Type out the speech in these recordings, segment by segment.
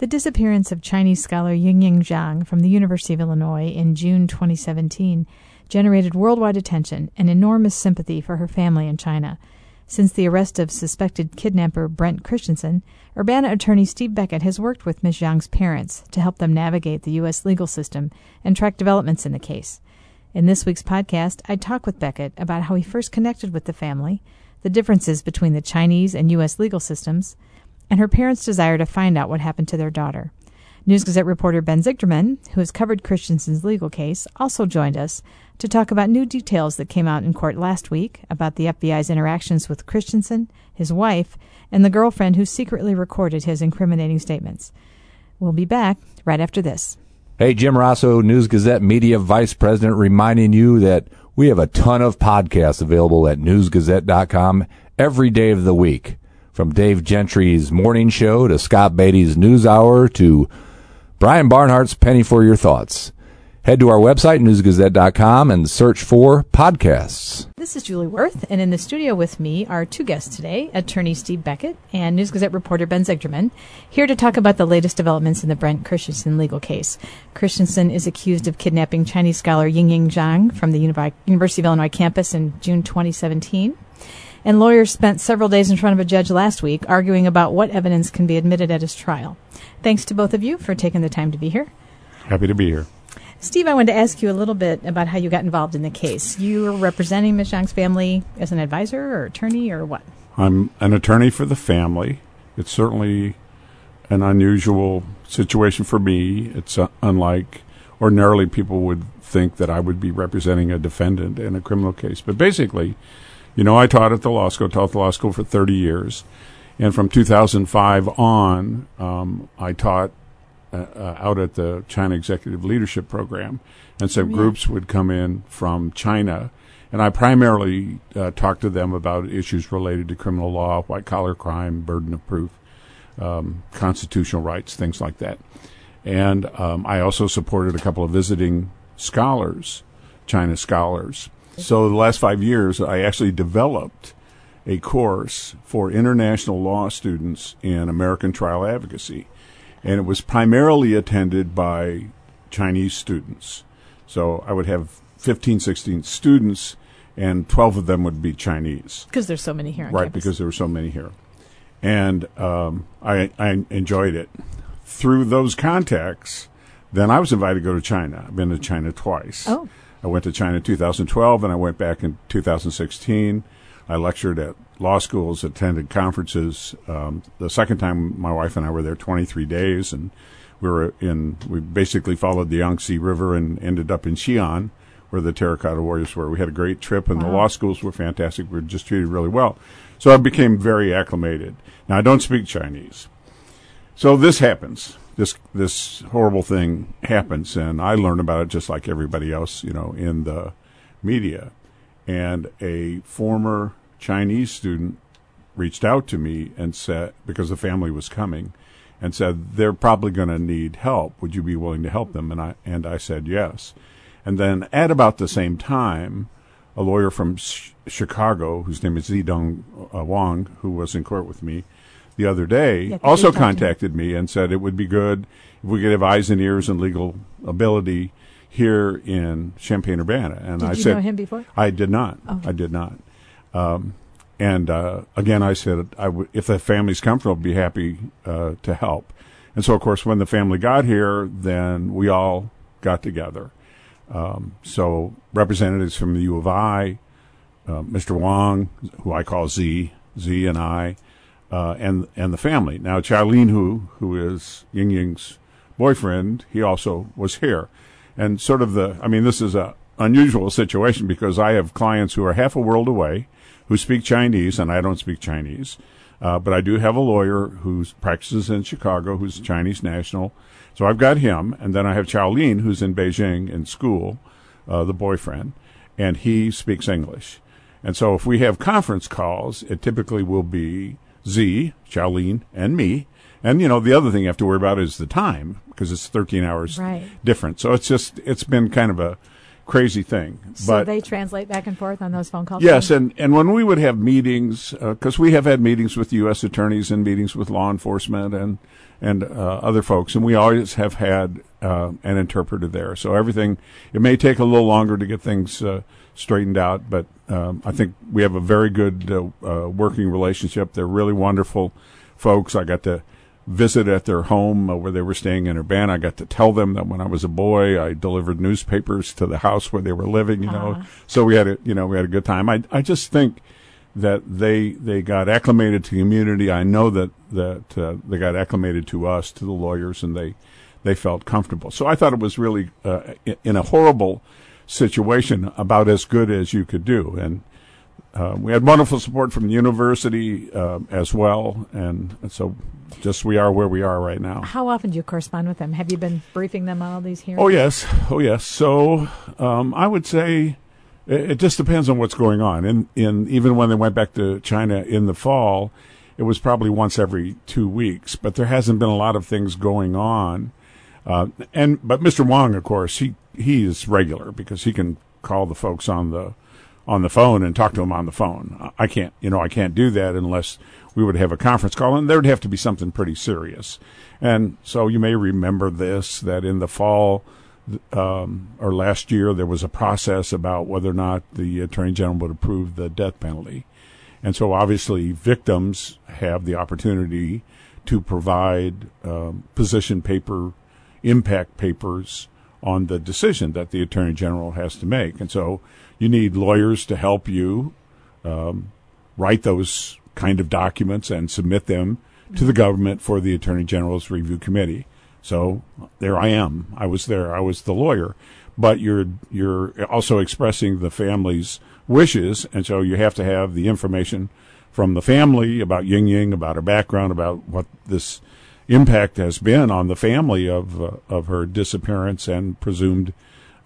The disappearance of Chinese scholar Yingying Zhang from the University of Illinois in June 2017 generated worldwide attention and enormous sympathy for her family in China. Since the arrest of suspected kidnapper Brent Christensen, Urbana attorney Steve Beckett has worked with Ms. Zhang's parents to help them navigate the U.S. legal system and track developments in the case. In this week's podcast, I talk with Beckett about how he first connected with the family, the differences between the Chinese and U.S. legal systems, and her parents' desire to find out what happened to their daughter. News Gazette reporter Ben Zigterman, who has covered Christensen's legal case, also joined us to talk about new details that came out in court last week about the FBI's interactions with Christensen, his wife, and the girlfriend who secretly recorded his incriminating statements. We'll be back right after this. Hey, Jim Rossow, News Gazette Media Vice President, reminding you that we have a ton of podcasts available at newsgazette.com every day of the week. From Dave Gentry's morning show to Scott Beatty's news hour to Brian Barnhart's Penny for Your Thoughts. Head to our website, newsgazette.com, and search for podcasts. This is Julie Wurth, and in the studio with me are two guests today attorney Steve Beckett and News Gazette reporter Ben Zigterman, here to talk about the latest developments in the Brent Christensen legal case. Christensen is accused of kidnapping Chinese scholar Yingying Zhang from the University of Illinois campus in June 2017 and lawyers spent several days in front of a judge last week arguing about what evidence can be admitted at his trial. Thanks to both of you for taking the time to be here. Happy to be here. Steve, I wanted to ask you a little bit about how you got involved in the case. You were representing Ms. Zhang's family as an advisor or attorney or what? I'm an attorney for the family. It's certainly an unusual situation for me. It's uh, unlike ordinarily people would think that I would be representing a defendant in a criminal case. But basically, you know, I taught at the law school, taught at the law school for 30 years. And from 2005 on, um, I taught uh, uh, out at the China Executive Leadership Program, and so yeah. groups would come in from China, and I primarily uh, talked to them about issues related to criminal law, white collar crime, burden of proof, um, constitutional rights, things like that. And um, I also supported a couple of visiting scholars, China scholars. So the last five years, I actually developed a course for international law students in American trial advocacy and it was primarily attended by Chinese students. So I would have 15, 16 students, and 12 of them would be Chinese. Because there's so many here. right, campus. because there were so many here. And um, I, I enjoyed it. Through those contacts, then I was invited to go to China. I've been to China twice. Oh. I went to China in 2012, and I went back in 2016. I lectured at law schools, attended conferences. Um, the second time, my wife and I were there 23 days, and we were in. We basically followed the Yangtze River and ended up in Xi'an, where the Terracotta Warriors were. We had a great trip, and wow. the law schools were fantastic. We were just treated really well, so I became very acclimated. Now I don't speak Chinese, so this happens. This this horrible thing happens, and I learn about it just like everybody else, you know, in the media. And a former Chinese student reached out to me and said, because the family was coming, and said, they're probably going to need help. Would you be willing to help them? And I, and I said yes. And then at about the same time, a lawyer from Chicago, whose name is Zidong uh, Wang, who was in court with me the other day, yeah, also contacted me and said it would be good if we could have eyes and ears and legal ability here in Champaign Urbana. And did I you said, know him before? I did not. Oh. I did not. Um, and uh, again, I said, I w- if the family's comfortable, I'd be happy uh, to help. And so, of course, when the family got here, then we all got together. Um, so representatives from the U of I, uh, Mr. Wang, who I call Z, Z and I, uh, and and the family. Now, Xiaolin Hou, who is Ying Ying's boyfriend, he also was here, and sort of the. I mean, this is a unusual situation because I have clients who are half a world away who speak Chinese, and I don't speak Chinese. Uh, but I do have a lawyer who practices in Chicago who's a Chinese national. So I've got him, and then I have Xiaolin, who's in Beijing in school, uh, the boyfriend, and he speaks English. And so if we have conference calls, it typically will be Z, Xiaolin, and me. And, you know, the other thing you have to worry about is the time, because it's 13 hours right. different. So it's just, it's been kind of a crazy thing. So but they translate back and forth on those phone calls. Yes, and, and when we would have meetings, because we have had meetings with U.S. attorneys and meetings with law enforcement and and uh, other folks, and we always have had uh, an interpreter there. So everything, it may take a little longer to get things uh, straightened out, but um, I think we have a very good uh, uh, working relationship. They're really wonderful folks. I got to visit at their home uh, where they were staying in Urbana. I got to tell them that when I was a boy, I delivered newspapers to the house where they were living. You know, Uh-huh. so we had a you know we had a good time. I I just think that they they got acclimated to the community. I know that that uh, they got acclimated to us, to the lawyers, and they they felt comfortable. So I thought it was really uh, in a horrible situation about as good as you could do, and. Uh, we had wonderful support from the university uh, as well, and so just we are where we are right now. How often do you correspond with them? Have you been briefing them on all these hearings? Oh yes, oh yes. So um, I would say it, it just depends on what's going on. And in even when they went back to China in the fall, it was probably once every two weeks. But there hasn't been a lot of things going on. Uh, and but Mr. Wang, of course, he he is regular because he can call the folks on the on the phone and talk to them on the phone. I can't, you know, I can't do that unless we would have a conference call, and there'd have to be something pretty serious. And so you may remember this that in the fall um, or last year there was a process about whether or not the attorney general would approve the death penalty, and so obviously victims have the opportunity to provide um, position paper, impact papers on the decision that the attorney general has to make, and so you need lawyers to help you um, write those kind of documents and submit them to the government for the attorney general's review committee. So there I am. I was there. I was the lawyer, but you're you're also expressing the family's wishes, and so you have to have the information from the family about Ying Ying, about her background, about what this impact has been on the family of uh, of her disappearance and presumed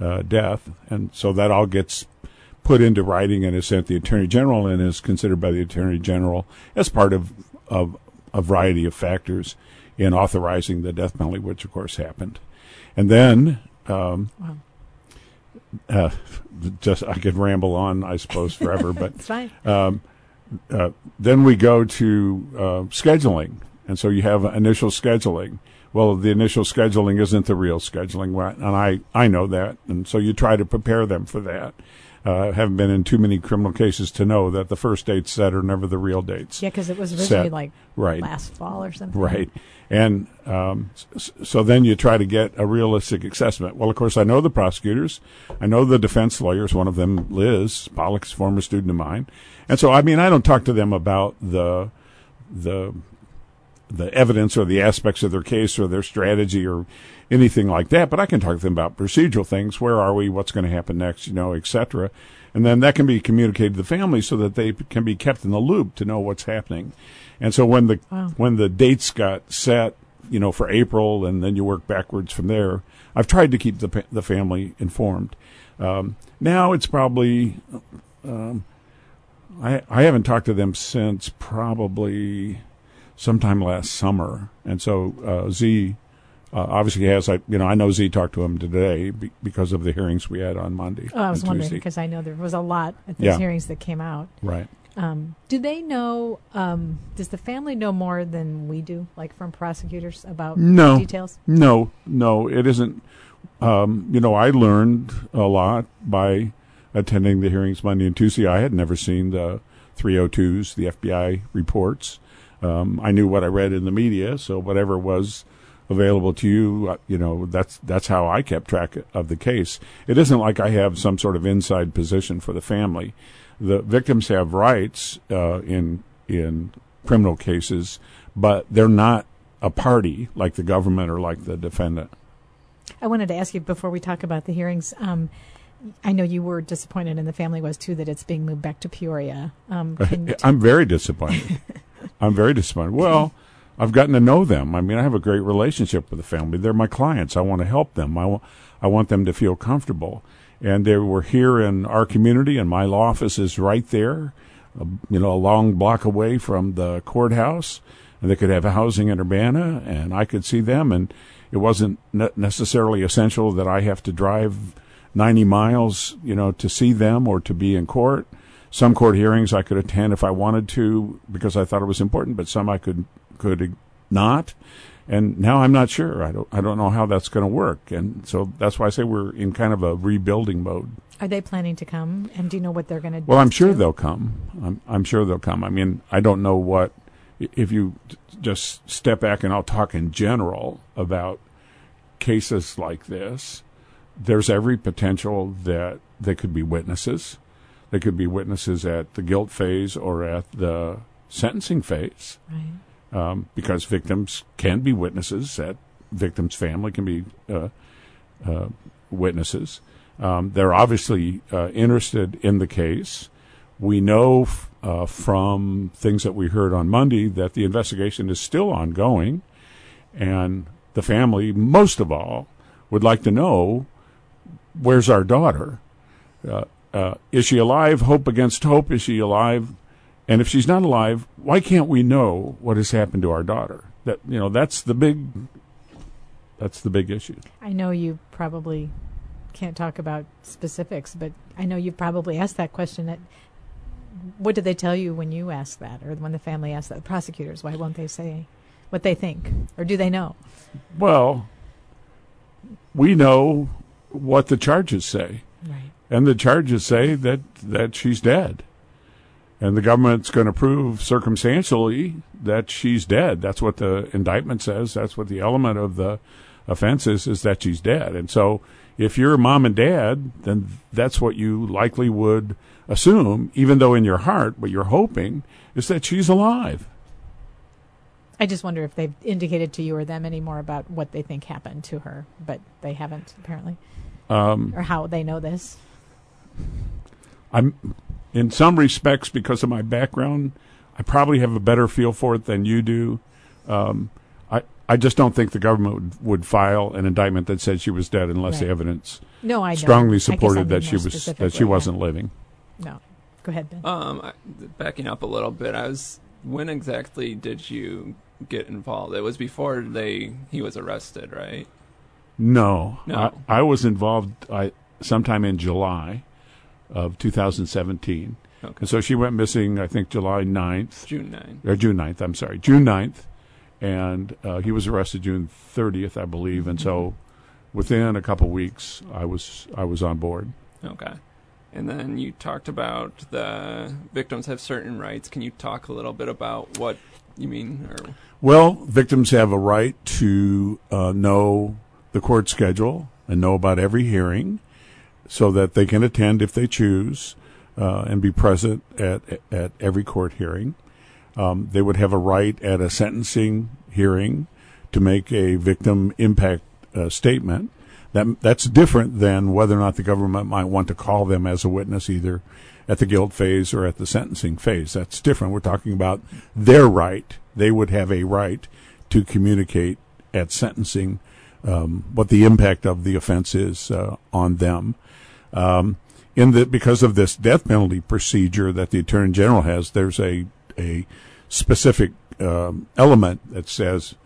uh, death, and so that all gets put into writing and is sent to the attorney general and is considered by the attorney general as part of of a variety of factors in authorizing the death penalty, which of course happened, and then. Um, Wow. uh, just I could ramble on, I suppose, forever, but um, uh, then we go to uh, scheduling, and so you have initial scheduling. Well, the initial scheduling isn't the real scheduling, and I I know that, and so you try to prepare them for that. Uh, haven't been in too many criminal cases to know that the first dates set are never the real dates. Yeah, because it was originally Set. like Right. last fall or something. Right. And um, so then you try to get a realistic assessment. Well, of course, I know the prosecutors. I know the defense lawyers, one of them, Liz Pollock's former student of mine. And so, I mean, I don't talk to them about the, the, the evidence or the aspects of their case or their strategy or anything like that, but I can talk to them about procedural things. Where are we? What's going to happen next? You know, et cetera. And then that can be communicated to the family so that they can be kept in the loop to know what's happening. And so when the Wow. when the dates got set, you know, for April, and then you work backwards from there. I've tried to keep the the family informed. Um, now it's probably um, I I haven't talked to them since probably sometime last summer, and so uh, Z. Uh, obviously has I you know I know Z talked to him today be, because of the hearings we had on Monday. Oh, I was wondering because I know there was a lot at these Yeah. hearings that came out. right. Um, do they know? Um, does the family know more than we do, like from prosecutors, about No. details? No, no, it isn't. Um, you know, I learned a lot by attending the hearings Monday and Tuesday. I had never seen the 302s, the FBI reports. Um, I knew what I read in the media, so whatever was available to you, uh, you know, that's that's how I kept track of the case. It isn't like I have some sort of inside position for the family. The victims have rights uh, in in criminal cases, but they're not a party like the government or like the defendant. I wanted to ask you before we talk about the hearings. Um, I know you were disappointed, and the family was too, that it's being moved back to Peoria. Um, I'm very disappointed. I'm very disappointed. Well, I've gotten to know them. I mean, I have a great relationship with the family. They're my clients. I want to help them. I, wa- I want them to feel comfortable. And they were here in our community, and my law office is right there, uh, you know, a long block away from the courthouse. And they could have housing in Urbana, and I could see them. And it wasn't ne- necessarily essential that I have to drive 90 miles, you know, to see them or to be in court. Some court hearings I could attend if I wanted to because I thought it was important, but some I could could not. And now I'm not sure. I don't I don't know how that's going to work. And so that's why I say we're in kind of a rebuilding mode. Are they planning to come? And do you know what they're going to do? Well, I'm sure they'll come. I'm I'm sure they'll come. I mean, I don't know what if you just step back and I'll talk in general about cases like this. There's every potential that they could be witnesses. They could be witnesses at the guilt phase or at the sentencing phase. Right. Um, because victims can be witnesses, that victim's family can be uh, uh, witnesses. Um, they're obviously uh, interested in the case. We know f- uh, from things that we heard on Monday that the investigation is still ongoing, and the family, most of all, would like to know where's our daughter? Uh, uh, is she alive? Hope against hope. Is she alive? And if she's not alive, why can't we know what has happened to our daughter? That you know, that's the big. That's the big issue. I know you probably can't talk about specifics, but I know you've probably asked that question. At, what did they tell you when you asked that, or when the family asked that? The prosecutors, why won't they say what they think, or do they know? Well, we know what the charges say, Right. And the charges say that that she's dead, and the government's going to prove circumstantially that she's dead. That's what the indictment says. That's what the element of the offense is: is that she's dead. And so, if you're mom and dad, then that's what you likely would assume, even though in your heart, what you're hoping is that she's alive. I just wonder if they've indicated to you or them any more about what they think happened to her, but they haven't apparently, Um, or how they know this. I'm, in some respects, because of my background, I probably have a better feel for it than you do. Um, I I just don't think the government would, would file an indictment that said she was dead unless the evidence No, I know. I strongly guess I supported mean that she was that she wasn't living. No, go ahead, Ben. Um, I, backing up a little bit, I was. When exactly did you get involved? It was before they he was arrested, right? No, No. I, I was involved. I sometime in July of 2017, Okay. and so she went missing. I think July 9th June 9. or June 9th. I'm sorry, June 9th, and uh, he was arrested June 30th, I believe. And so, within a couple weeks, I was I was on board. Okay. And then you talked about the victims have certain rights. Can you talk a little bit about what you mean? Or Well, victims have a right to uh, know the court schedule and know about every hearing, so that they can attend if they choose uh, and be present at at every court hearing. Um, they would have a right at a sentencing hearing to make a victim impact uh, statement. That that's different than whether or not the government might want to call them as a witness, either at the guilt phase or at the sentencing phase. That's different. We're talking about their right. They would have a right to communicate at sentencing um, what the impact of the offense is uh, on them. Um, in the because of this death penalty procedure that the attorney general has, there's a a specific um, element that says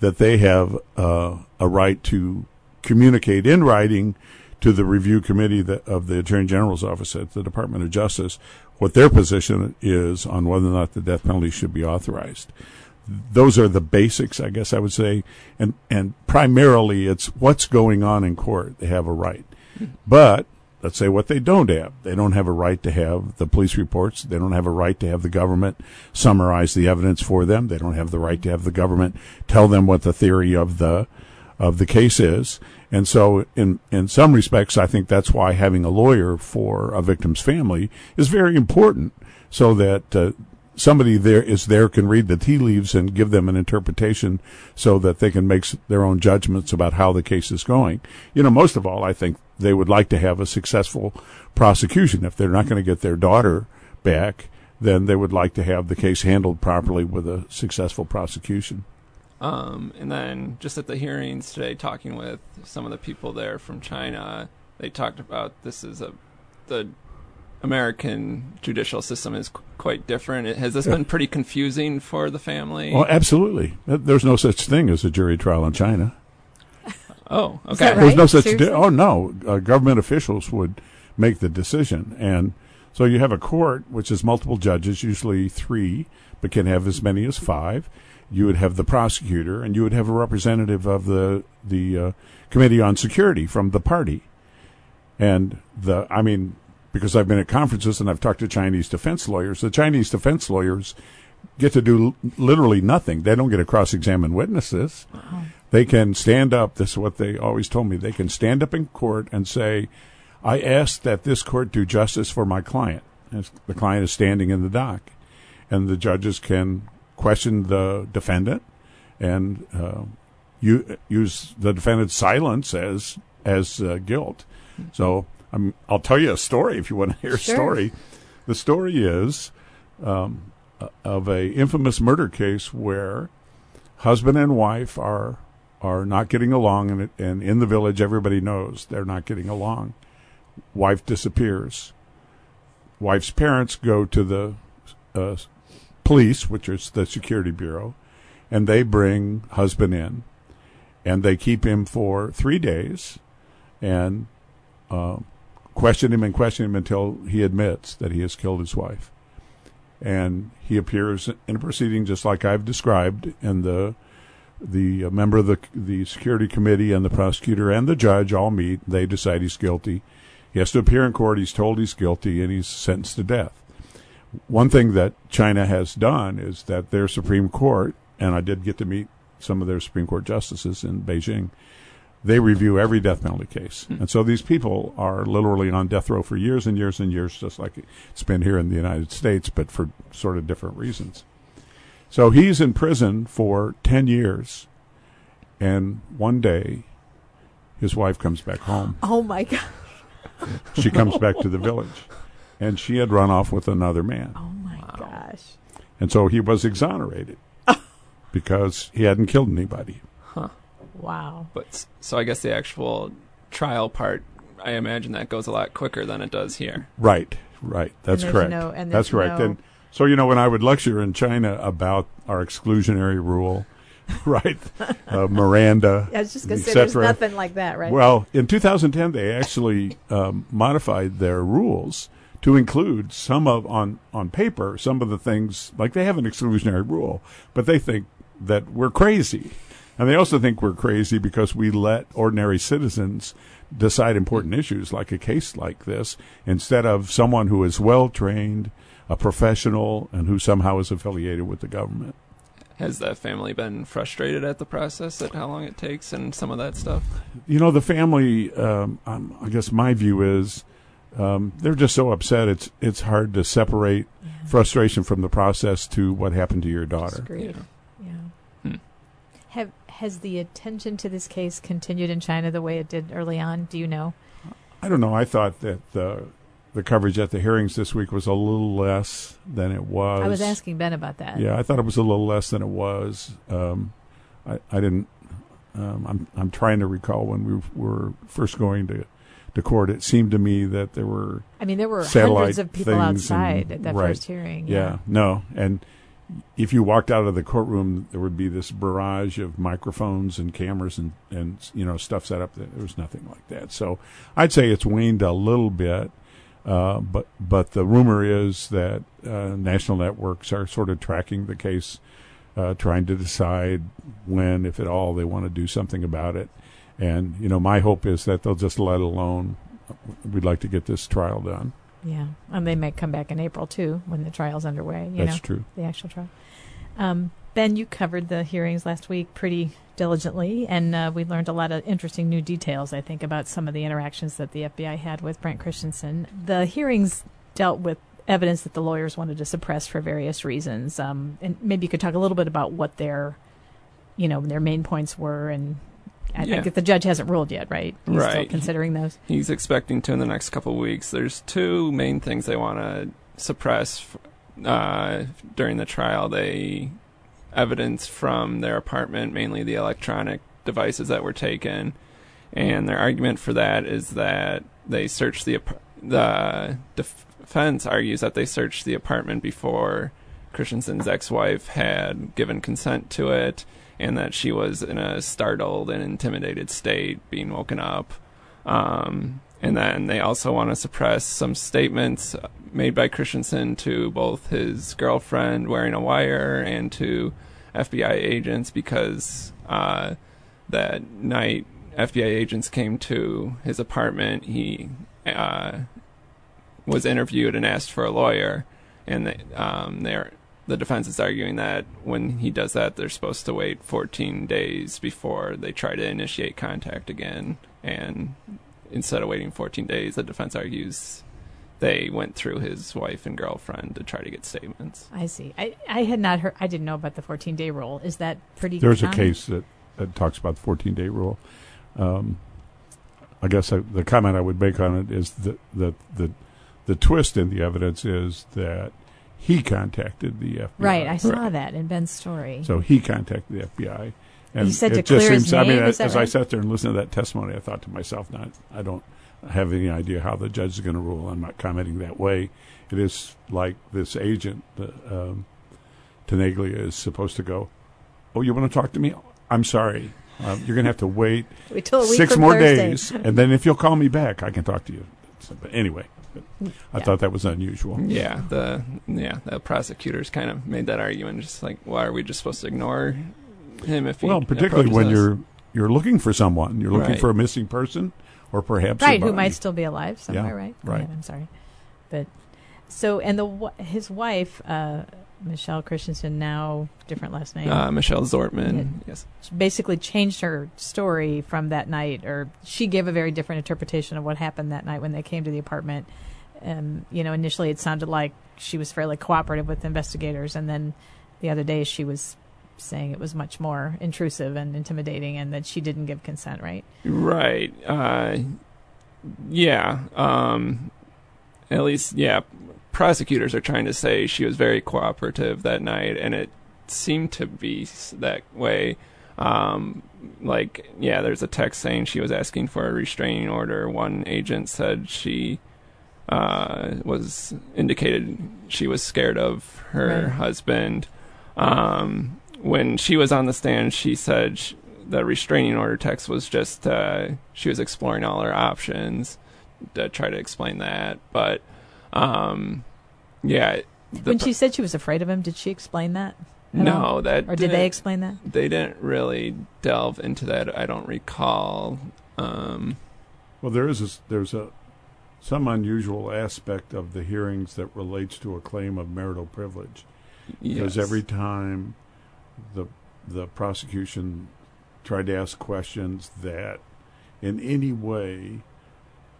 that they have uh, a right to communicate in writing to the review committee that, of the attorney general's office at the Department of Justice what their position is on whether or not the death penalty should be authorized. Those are the basics, I guess I would say, and and primarily it's what's going on in court. They have a right, but let's say what they don't have. They don't have a right to have the police reports. They don't have a right to have the government summarize the evidence for them. They don't have the right to have the government tell them what the theory of the of the case is. And so in in some respects I think that's why having a lawyer for a victim's family is very important so that uh, somebody there is there can read the tea leaves and give them an interpretation so that they can make their own judgments about how the case is going. You know, most of all, I think they would like to have a successful prosecution. If they're not going to get their daughter back, then they would like to have the case handled properly with a successful prosecution. Um, and then just at the hearings today, talking with some of the people there from China, they talked about this is a the American judicial system is qu- quite different. It, has this been pretty confusing for the family? Well, absolutely. There's no such thing as a jury trial in China. Oh, Is okay. that There's no such. Seriously? Di- oh no, uh, government officials would make the decision, and so you have a court which is multiple judges, usually three, but can have as many as five. You would have the prosecutor, and you would have a representative of the the uh, committee on security from the party, and the. I mean, because I've been at conferences and I've talked to Chinese defense lawyers, the Chinese defense lawyers get to do l- literally nothing. They don't get to cross-examine witnesses they can stand up. This is what they always told me. They can stand up in court and say, "I ask that this court do justice for my client." As the client is standing in the dock, and the judges can question the defendant and uh, you use the defendant's silence as as uh, guilt. So I'm, I'll tell you a story if you want to hear Sure. a story. The story is um, of a infamous murder case where husband and wife are are not getting along, and, it, and in the village everybody knows they're not getting along. Wife disappears. Wife's parents go to the uh, police, which is the security bureau, and they bring husband in, and they keep him for three days, and uh, question him and question him until he admits that he has killed his wife. And he appears in a proceeding just like I've described, and the the member of the the security committee and the prosecutor and the judge all meet. They decide he's guilty. He has to appear in court. He's told he's guilty, and he's sentenced to death. One thing that China has done is that their Supreme Court, and I did get to meet some of their Supreme Court justices in Beijing, they review every death penalty case. Hmm. And so these people are literally on death row for years and years and years, just like it's been here in the United States, but for sort of different reasons. So he's in prison for 10 years, and one day his wife comes back home. Oh my god. She comes back to the village, and she had run off with another man. Oh my gosh. And so he was exonerated because he hadn't killed anybody. Wow. But so I guess the actual trial part, I imagine that goes a lot quicker than it does here. Right, right. That's there's correct. no- and That's correct. no- And so, you know, when I would lecture in China about our exclusionary rule, right, uh, Miranda, I was just gonna say there's nothing like that, right? Well, in 2010, they actually um, modified their rules to include some of on on paper some of the things like they have an exclusionary rule, but they think that we're crazy, and they also think we're crazy because we let ordinary citizens decide important issues like a case like this instead of someone who is well trained, a professional, and who somehow is affiliated with the government. Has that family been frustrated at the process, at how long it takes, and some of that stuff? you know the family um, um, i guess my view is um, they're just so upset it's it's hard to separate frustration from the process to what happened to your daughter Agreed. Yeah. Yeah. Hmm. Have has the attention to this case continued in China the way it did early on? Do you know? i don't know i thought that the the coverage at the hearings this week was a little less than it was I was asking Ben about that. yeah i thought it was a little less than it was um, I, I didn't um, I'm I'm trying to recall when we were first going to to court. It seemed to me that there were I mean, there were hundreds of people outside and- at that right. first hearing. Yeah, no. And if you walked out of the courtroom, there would be this barrage of microphones and cameras and, and you know, stuff set up. There was nothing like that. So I'd say it's waned a little bit. Uh, but but the rumor is that uh, national networks are sort of tracking the case, uh, trying to decide when, if at all, they want to do something about it. And you know, my hope is that they'll just let alone. We'd like to get this trial done. Yeah, and they may come back in April too when the trial's underway. You That's know, true. the actual trial. Um, ben, you covered the hearings last week pretty diligently, and uh, we learned a lot of interesting new details. I think about some of the interactions that the FBI had with Brent Christensen. The hearings dealt with evidence that the lawyers wanted to suppress for various reasons, um, and maybe you could talk a little bit about what their, you know, their main points were, and I Yeah. think the judge hasn't ruled yet, right? He's still Right. considering those. He's expecting to in the next couple of weeks. There's two main things they want to suppress uh, during the trial. They evidence from their apartment, mainly the electronic devices that were taken, and their argument for that is that they searched the the defense argues that they searched the apartment before Christensen's ex-wife had given consent to it, and that she was in a startled and intimidated state, being woken up. Um, and then they also want to suppress some statements made by Christensen to both his girlfriend wearing a wire and to FBI agents because uh, that night FBI agents came to his apartment. He uh, was interviewed and asked for a lawyer, and they, um, they're the defense is arguing that when he does that, they're supposed to wait 14 days before they try to initiate contact again. And instead of waiting 14 days, the defense argues they went through his wife and girlfriend to try to get statements. I see. I, I had not heard. I didn't know about the 14 day rule. Is that pretty? There's common? a case that, that talks about the 14 day rule. Um, I guess I, the comment I would make on it is that the, the the twist in the evidence is that he contacted the FBI. Right. I saw Right. that in Ben's story. So he contacted the FBI. And He said it to just clear his seems, I mean, name, as that I right? sat there and listened to that testimony, I thought to myself, not, I don't have any idea how the judge is going to rule. I'm not commenting that way. It is like this agent, uh, um, Tenaglia, is supposed to go, Oh, you want to talk to me? I'm sorry. Um, you're going to have to wait six more Thursday. days, and then if you'll call me back, I can talk to you. But anyway, I Yeah. thought that was unusual. Yeah, the yeah the prosecutors kind of made that argument, just like why are we just supposed to ignore him if he Well, particularly when us? you're you're looking for someone, you're looking Right. for a missing person, or perhaps right, who might still be alive somewhere, Yeah, right? Go right. ahead, I'm sorry, but so and the wi- his wife, uh, Michelle Christensen, now different last name, uh, Michelle Zortman. Yes, basically changed her story from that night, or she gave a very different interpretation of what happened that night when they came to the apartment. And, you know, initially it sounded like she was fairly cooperative with investigators, and then the other day she was saying it was much more intrusive and intimidating, and that she didn't give consent. Right? right. Uh, yeah. Um, at least, yeah. Prosecutors are trying to say she was very cooperative that night, and it seemed to be that way. Um, like, yeah, there's a text saying she was asking for a restraining order. One agent said she uh, was indicated she was scared of her Right. husband. Um, when she was on the stand, she said sh- the restraining order text was just uh, she was exploring all her options to try to explain that. But um, yeah, the when she said she was afraid of him, did she explain that? no, all? that Or did they explain that? they didn't really delve into that. I don't recall. Um, Well, there is a, s- there's a some unusual aspect of the hearings that relates to a claim of marital privilege because yes. every time the the prosecution tried to ask questions that in any way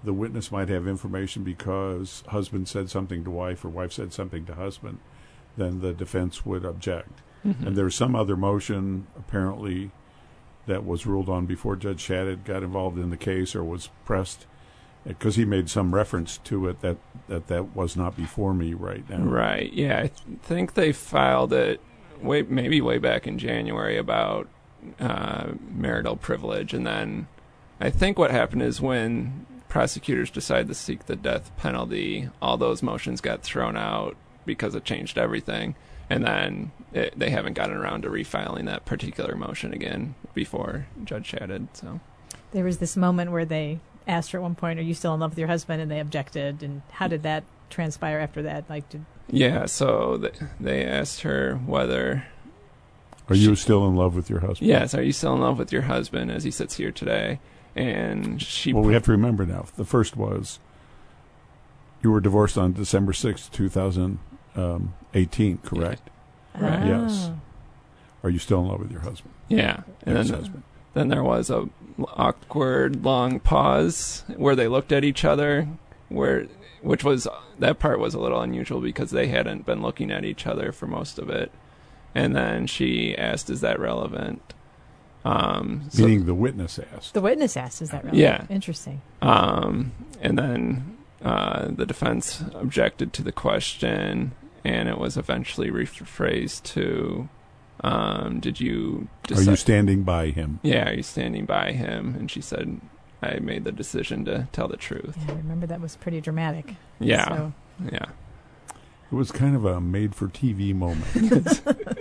the witness might have information because husband said something to wife or wife said something to husband, then the defense would object. Mhm. And there's some other motion apparently that was ruled on before Judge Shadid got involved in the case or was pressed because he made some reference to it that, that that was not before me right now. Right. Yeah, I th- think they filed it way maybe way back in January about uh, marital privilege, and then I think what happened is when prosecutors decided to seek the death penalty, all those motions got thrown out because it changed everything, and then it, they haven't gotten around to refiling that particular motion again before Judge Shadid. So. There was this moment where they asked her at one point, "Are you still in love with your husband?" and they objected. And how did that transpire after that? Like, did Yeah, so th- they asked her whether Are you still in love with your husband? Yes, are you still in love with your husband as he sits here today? And she Well, we have to remember now. The first was you were divorced on December sixth, 2018, um, correct? Right. Ah. Yes. Oh. Are you still in love with your husband? yeah, and then Ex-husband. then there was a awkward long pause where they looked at each other, where which was that part was a little unusual because they hadn't been looking at each other for most of it, and then she asked, "Is that relevant?" Um, so- Meaning the witness asked. The witness asked, "Is that right?" Yeah. Interesting. Um, and then uh, the defense objected to the question, and it was eventually rephrased to, um, "Did you Are you standing by him? yeah, are you standing by him? And she said, "I made the decision to tell the truth." Yeah, I remember that was pretty dramatic. Yeah, So, yeah, It was kind of a made for TV moment.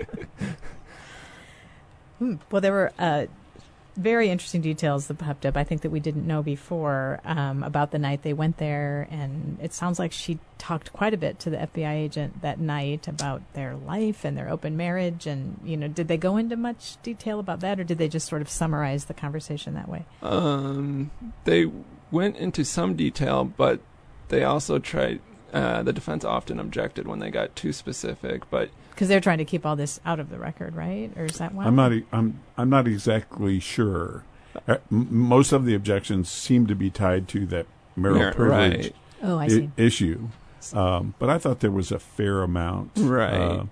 Hmm. Well, there were uh, very interesting details that popped up. I think that we didn't know before um, about the night they went there, and it sounds like she talked quite a bit to the FBI agent that night about their life and their open marriage. And you know, did they go into much detail about that, or did they just sort of summarize the conversation that way? Um, they went into some detail, but they also tried. Uh, the defense often objected when they got too specific, but Because they're trying to keep all this out of the record, right? Or is that why? I'm not. e- I'm. I'm not exactly sure. Uh, most of the objections seem to be tied to that marital Mar- privilege right. Oh, I I- see. issue. Um, but I thought there was a fair amount. Right. Uh,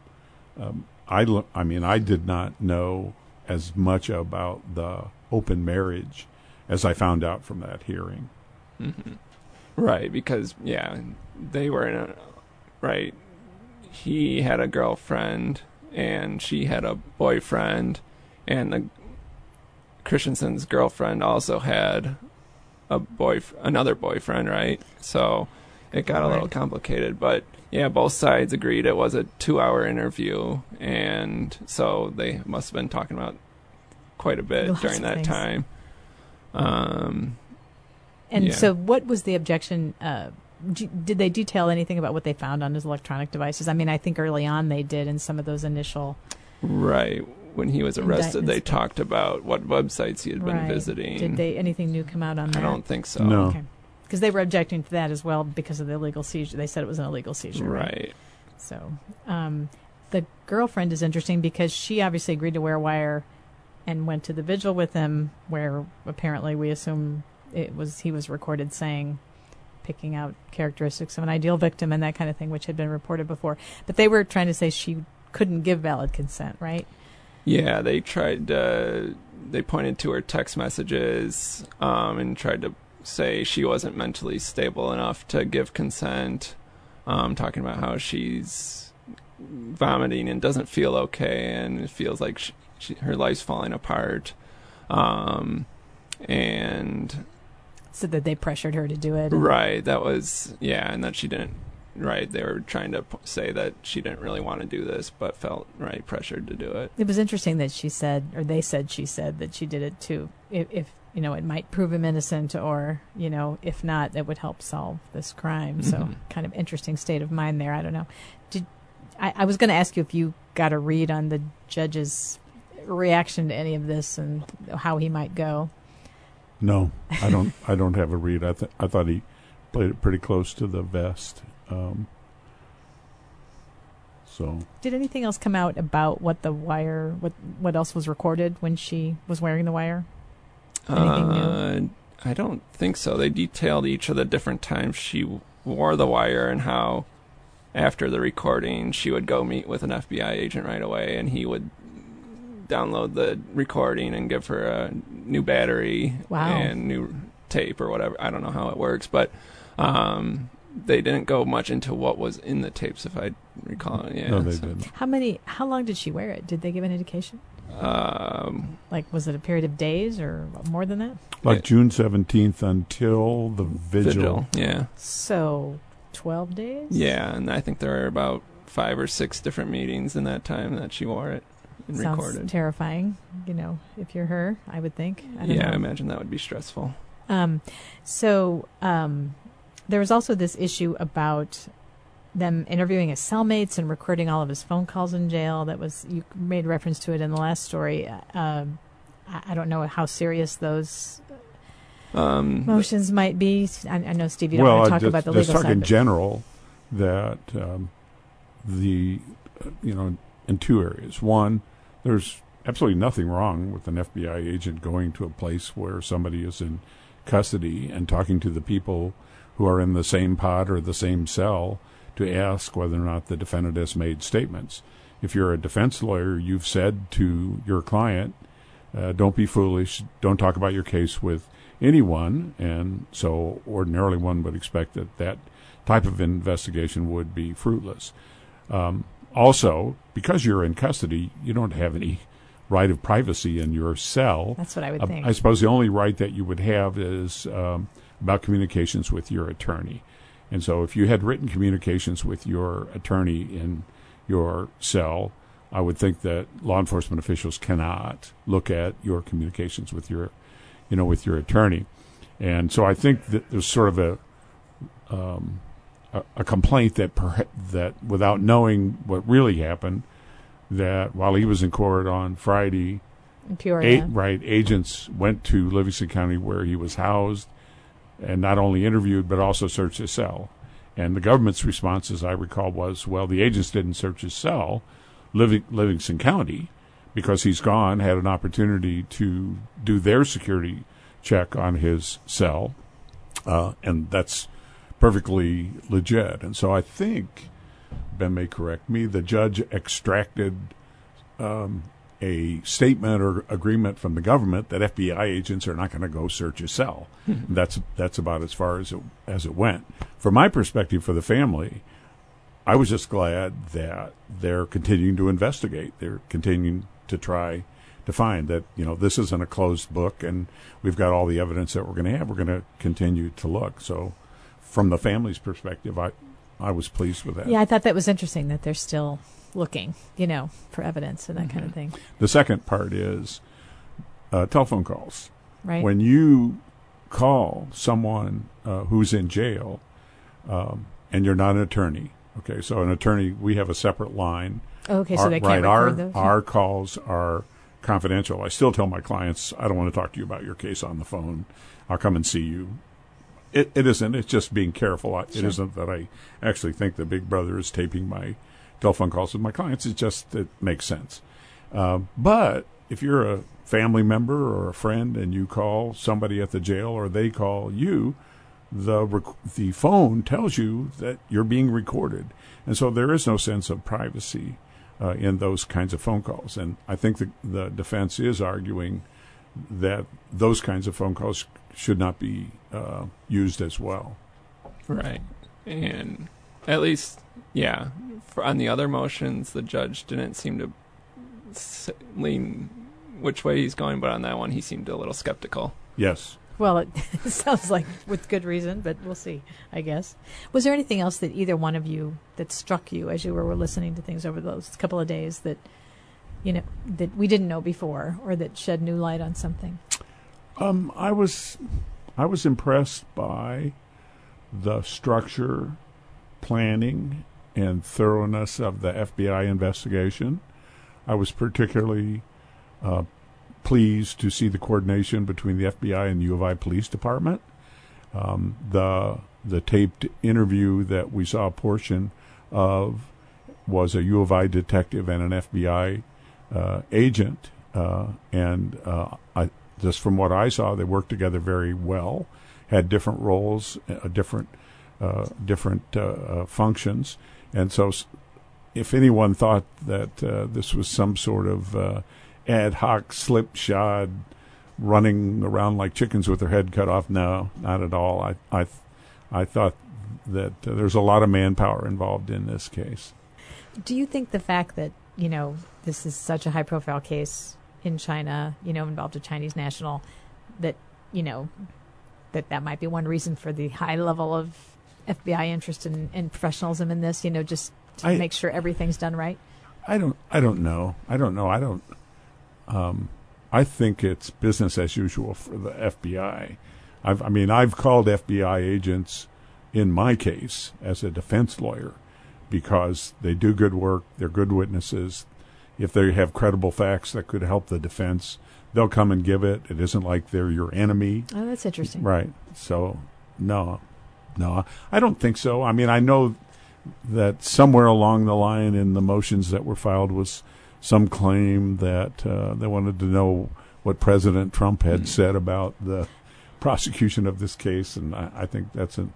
um, I. lo- I mean, I did not know as much about the open marriage as I found out from that hearing. hmm Right, because yeah, they were in a right. He had a girlfriend, and she had a boyfriend, and the Christensen's girlfriend also had a boy, another boyfriend, right? So it got a little complicated, but yeah, both sides agreed it was a two-hour interview, and so they must have been talking about quite a bit Lots during that things. time. Um, And Yeah. so, what was the objection? Uh, d- did they detail anything about what they found on his electronic devices? I mean, I think early on they did in some of those initial. Right. When he was arrested, they Indictments. talked about what websites he had been Right. visiting. Did they anything new come out on that? I don't think so. No. Okay. Because they were objecting to that as well because of the illegal seizure. They said it was an illegal seizure. Right. So, um, the girlfriend is interesting because she obviously agreed to wear wire and went to the vigil with him, where apparently we assume it was he was recorded saying, picking out characteristics of an ideal victim and that kind of thing, which had been reported before. But they were trying to say she couldn't give valid consent, right? Yeah, they tried. Uh, they pointed to her text messages um, and tried to say she wasn't mentally stable enough to give consent. Um, talking about how she's vomiting and doesn't feel okay, and it feels like she, she, her life's falling apart. Um, and So that they pressured her to do it. Right. That was yeah, and that she didn't. Right. They were trying to p- say that she didn't really want to do this, but felt right pressured to do it. It was interesting that she said, or they said she said that she did it too. If, if you know, it might prove him innocent, or you know, if not, it would help solve this crime. So, Mhm. kind of interesting state of mind there. I don't know. Did I, I was going to ask you if you got a read on the judge's reaction to any of this and how he might go? No, I don't. I don't have a read. I th- I thought he played it pretty close to the vest. Um, so Did anything else come out about what the wire, what what else was recorded when she was wearing the wire? Anything new? uh, I don't think so. They detailed each of the different times she wore the wire and how after the recording she would go meet with an FBI agent right away and he would download the recording and give her a new battery Wow. and new tape or whatever. I don't know how it works, but um, they didn't go much into what was in the tapes if I recall. Yeah. no, they so, didn't. How many? How long did she wear it? Did they give an indication? Um, Like, was it a period of days or more than that? Like Yeah. June seventeenth until the vigil. vigil. Yeah. So, 12 days? Yeah, and I think there are about five or six different meetings in that time that she wore it and Sounds recorded. terrifying, you know, if you're her, I would think. I don't yeah, I imagine that would be stressful. Um, so, um, there was also this issue about them interviewing his cellmates and recording all of his phone calls in jail. That was, you made reference to it in the last story. Uh, um, I, I don't know how serious those Um, motions might be. I, I know, Steve, you don't well, want to talk just, about the just legal talk side. in general that um, the uh, you know in two areas. One, there's absolutely nothing wrong with an FBI agent going to a place where somebody is in custody and talking to the people who are in the same pod or the same cell to ask whether or not the defendant has made statements. If you're a defense lawyer, you've said to your client, uh, don't be foolish, don't talk about your case with anyone. And so ordinarily one would expect that that type of investigation would be fruitless. Um, also, because you're in custody, you don't have any right of privacy in your cell. That's what I would Uh, think. I suppose the only right that you would have is um, about communications with your attorney. And so if you had written communications with your attorney in your cell, I would think that law enforcement officials cannot look at your communications with your, you know, with your attorney, and so I think that there's sort of a, um, a, a complaint that perha- that without knowing what really happened, that while he was in court on Friday, Peoria. eight, right agents went to Livingston County where he was housed, and not only interviewed but also searched his cell. And the government's response, as I recall, was, "Well, the agents didn't search his cell." Living, Livingston County, because he's gone, had an opportunity to do their security check on his cell, uh, and that's perfectly legit. And so I think Ben may correct me. The judge extracted um, a statement or agreement from the government that FBI agents are not going to go search a cell. that's that's about as far as it as it went. From my perspective, for the family, I was just glad that they're continuing to investigate. They're continuing to try to find that you know this isn't a closed book, and we've got all the evidence that we're going to have. We're going to continue to look. So, from the family's perspective, I I was pleased with that. Yeah, I thought that was interesting that they're still looking, you know, for evidence and that kind Mm-hmm. of thing, The second part is uh, telephone calls. right? When you call someone uh, who's in jail, um, and you're not an attorney, okay, so an attorney, we have a separate line. Oh, okay, so they can't right, our record those. our calls are confidential. I still tell my clients I don't want to talk to you about your case on the phone. I'll come and see you. It it isn't. It's just being careful. It Sure. isn't that I actually think that Big Brother is taping my telephone calls with my clients. It just it makes sense. Uh, but if you're a family member or a friend and you call somebody at the jail or they call you, the rec- the phone tells you that you're being recorded, and so there is no sense of privacy uh, in those kinds of phone calls. And I think the the defense is arguing that those kinds of phone calls should not be uh, used as well. Right. And at least, yeah, for, on the other motions, the judge didn't seem to lean which way he's going, but on that one, he seemed a little skeptical. Yes. Well, it sounds like with good reason, but we'll see, I guess. Was there anything else that either one of you that struck you as you were listening to things over those couple of days that you know that we didn't know before or that shed new light on something? Um, I was I was impressed by the structure, planning, and thoroughness of the FBI investigation. I was particularly uh, pleased to see the coordination between the FBI and the U of I Police Department. Um, the the taped interview that we saw a portion of was a U of I detective and an FBI uh, agent, uh, and uh, I, just from what I saw, they worked together very well. Had different roles, uh, different uh, different uh, uh, functions, and so if anyone thought that uh, this was some sort of uh, ad hoc slipshod running around like chickens with their head cut off, no, not at all. I I I thought that there's a lot of manpower involved in this case. Do you think the fact that you know this is such a high profile case in China, you know, involved a Chinese national, that you know that that might be one reason for the high level of FBI interest and, and professionalism in this, you know, just to I- make sure everything's done right? I don't. I don't know. I don't know. I don't. Um, I think it's business as usual for the FBI. I've, I mean, I've called FBI agents in my case as a defense lawyer because they do good work. They're good witnesses. If they have credible facts that could help the defense, they'll come and give it. It isn't like they're your enemy. Oh, that's interesting. Right. So, no, no, I don't think so. I mean, I know that somewhere along the line in the motions that were filed was some claim that uh, they wanted to know what President Trump had said about the prosecution of this case, and I, I think that's a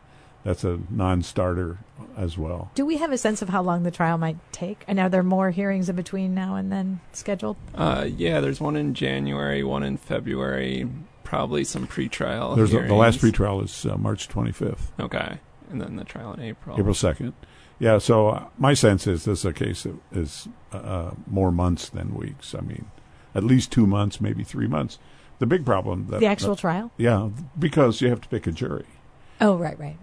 that's a non-starter as well. Do we have a sense of how long the trial might take? And are there more hearings in between now and then scheduled? Uh, yeah, there's one in January, one in February, probably some pretrial. There's a, the last hearings. pretrial is uh, March 25th, Okay, and then the trial in April. April 2nd. Yeah, so uh, my sense is this is a case that is uh, more months than weeks. I mean, at least two months, maybe three months. The big problem that the actual trial? yeah, because you have to pick a jury, Oh, right, right.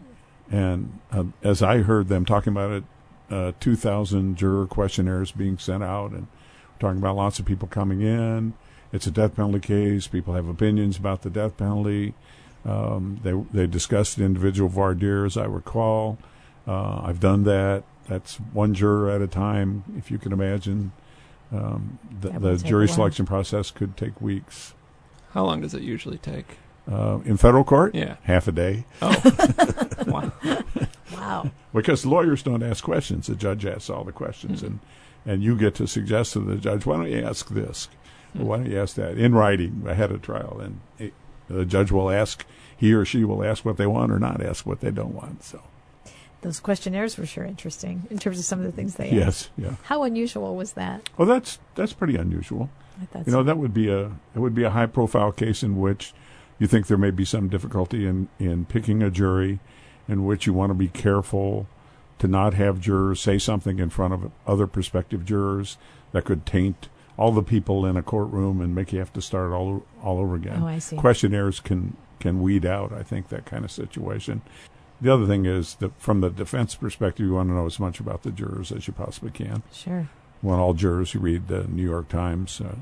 And uh, as I heard them talking about it, uh, two thousand juror questionnaires being sent out, and talking about lots of people coming in. It's a death penalty case. People have opinions about the death penalty. Um, they they discussed individual voir dire, as I recall. Uh, I've done that. That's one juror at a time, if you can imagine. Um, the, the jury selection process could take weeks. How long does it usually take? Uh, in federal court, Yeah. half a day, Oh, wow. Wow. because lawyers don't ask questions. The judge asks all the questions, and and you get to suggest to the judge, why don't you ask this? Or why don't you ask that in writing ahead of trial? And it, the judge will ask, he or she will ask what they want or not ask what they don't want. So Those questionnaires were sure interesting in terms of some of the things they asked. yes, yeah. How unusual was that? Well, that's that's pretty unusual. I thought You know, so. that would be a it would be a high profile case in which you think there may be some difficulty in in picking a jury, in which you want to be careful to not have jurors say something in front of other prospective jurors that could taint all the people in a courtroom and make you have to start all all over again. Oh, I see. Questionnaires can can weed out, I think, that kind of situation. The other thing is that from the defense perspective, you want to know as much about the jurors as you possibly can. Sure. You want all jurors who read the New York Times uh,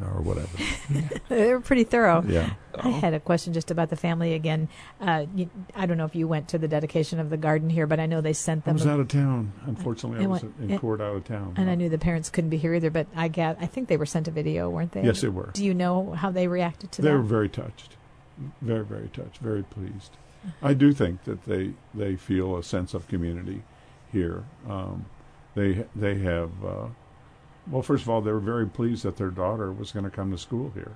or whatever. They were pretty thorough. Yeah. I had a question just about the family again. Uh, you, I don't know if you went to the dedication of the garden here, but I know they sent them. I was out of town. Unfortunately, I And was what- in and- court out of town. and I knew the parents couldn't be here either, but I got. I think they were sent a video, weren't they? Yes, they were. Do you know how they reacted to They that? They were very touched, very, very touched, very pleased. I do think that they they feel a sense of community here. Um, they they have. Uh, well, first of all, they were very pleased that their daughter was going to come to school here.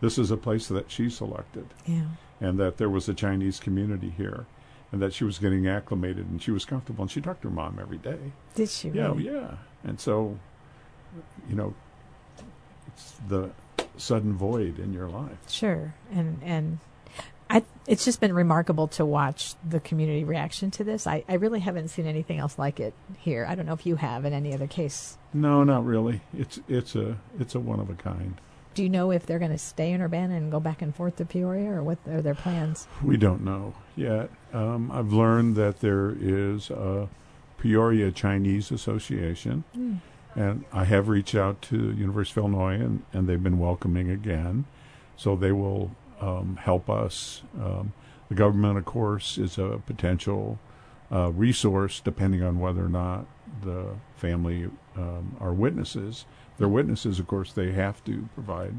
This is a place that she selected, yeah. and that there was a Chinese community here, and that she was getting acclimated and she was comfortable. And she talked to her mom every day. Did she? Yeah, really? yeah. And so, you know, it's the sudden void in your life. Sure, and and it's just been remarkable to watch the community reaction to this. I, I really haven't seen anything else like it here. I don't know if you have in any other case. No, not really. It's it's a it's a one of a kind. Do you know if they're going to stay in Urbana and go back and forth to Peoria, or what are their plans? We don't know yet. Um, I've learned that there is a Peoria Chinese Association, and I have reached out to University of Illinois, and, and they've been welcoming again. So they will um, help us. Um, the government, of course, is a potential uh, resource depending on whether or not the family um, are witnesses. They're witnesses, of course, they have to provide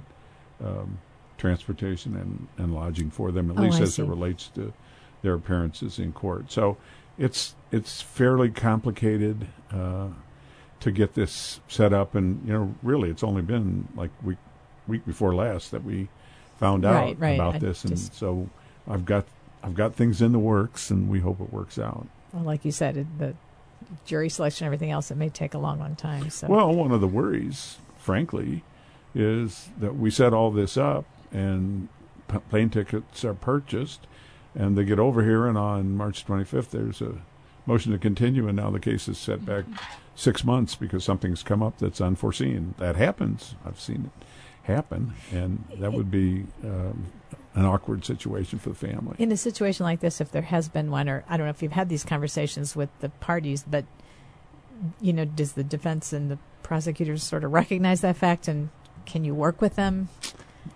um, transportation and, and lodging for them, at Oh, least I as see. it relates to their appearances in court. So it's it's fairly complicated uh, to get this set up, and you know, really, it's only been like week week before last that we found out Right, right. about I this, and just- so I've got I've got things in the works, and we hope it works out. Well, like you said, it, the jury selection, everything else, it may take a long, long time. So Well, one of the worries, frankly, is that we set all this up and p- plane tickets are purchased, and they get over here, and on March 25th, there's a motion to continue, and now the case is set back mm-hmm. six months because something's come up that's unforeseen. That happens. I've seen it happen, and that would be um, an awkward situation for the family. in a situation like this, if there has been one, or I don't know if you've had these conversations with the parties, but you know, does the defense and the prosecutors sort of recognize that fact, and can you work with them?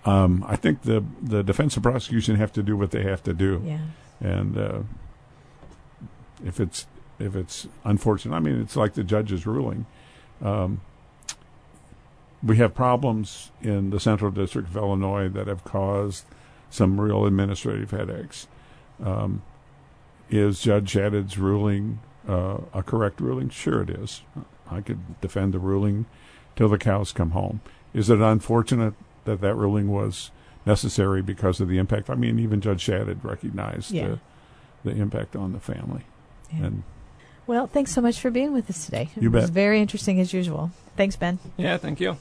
Um, I think the the defense and prosecution have to do what they have to do. Yeah, and uh, if it's if it's unfortunate, I mean, it's like the judge's ruling. Um, we have problems in the Central District of Illinois that have caused some real administrative headaches. Um, is Judge Shadid's ruling uh, a correct ruling? Sure, it is. I could defend the ruling till the cows come home. Is it unfortunate that that ruling was necessary because of the impact? I mean, even Judge Shadid recognized Yeah. the, the impact on the family. yeah. And Well, thanks so much for being with us today. You It was bet. very interesting as usual. Thanks, Ben. Yeah, thank you.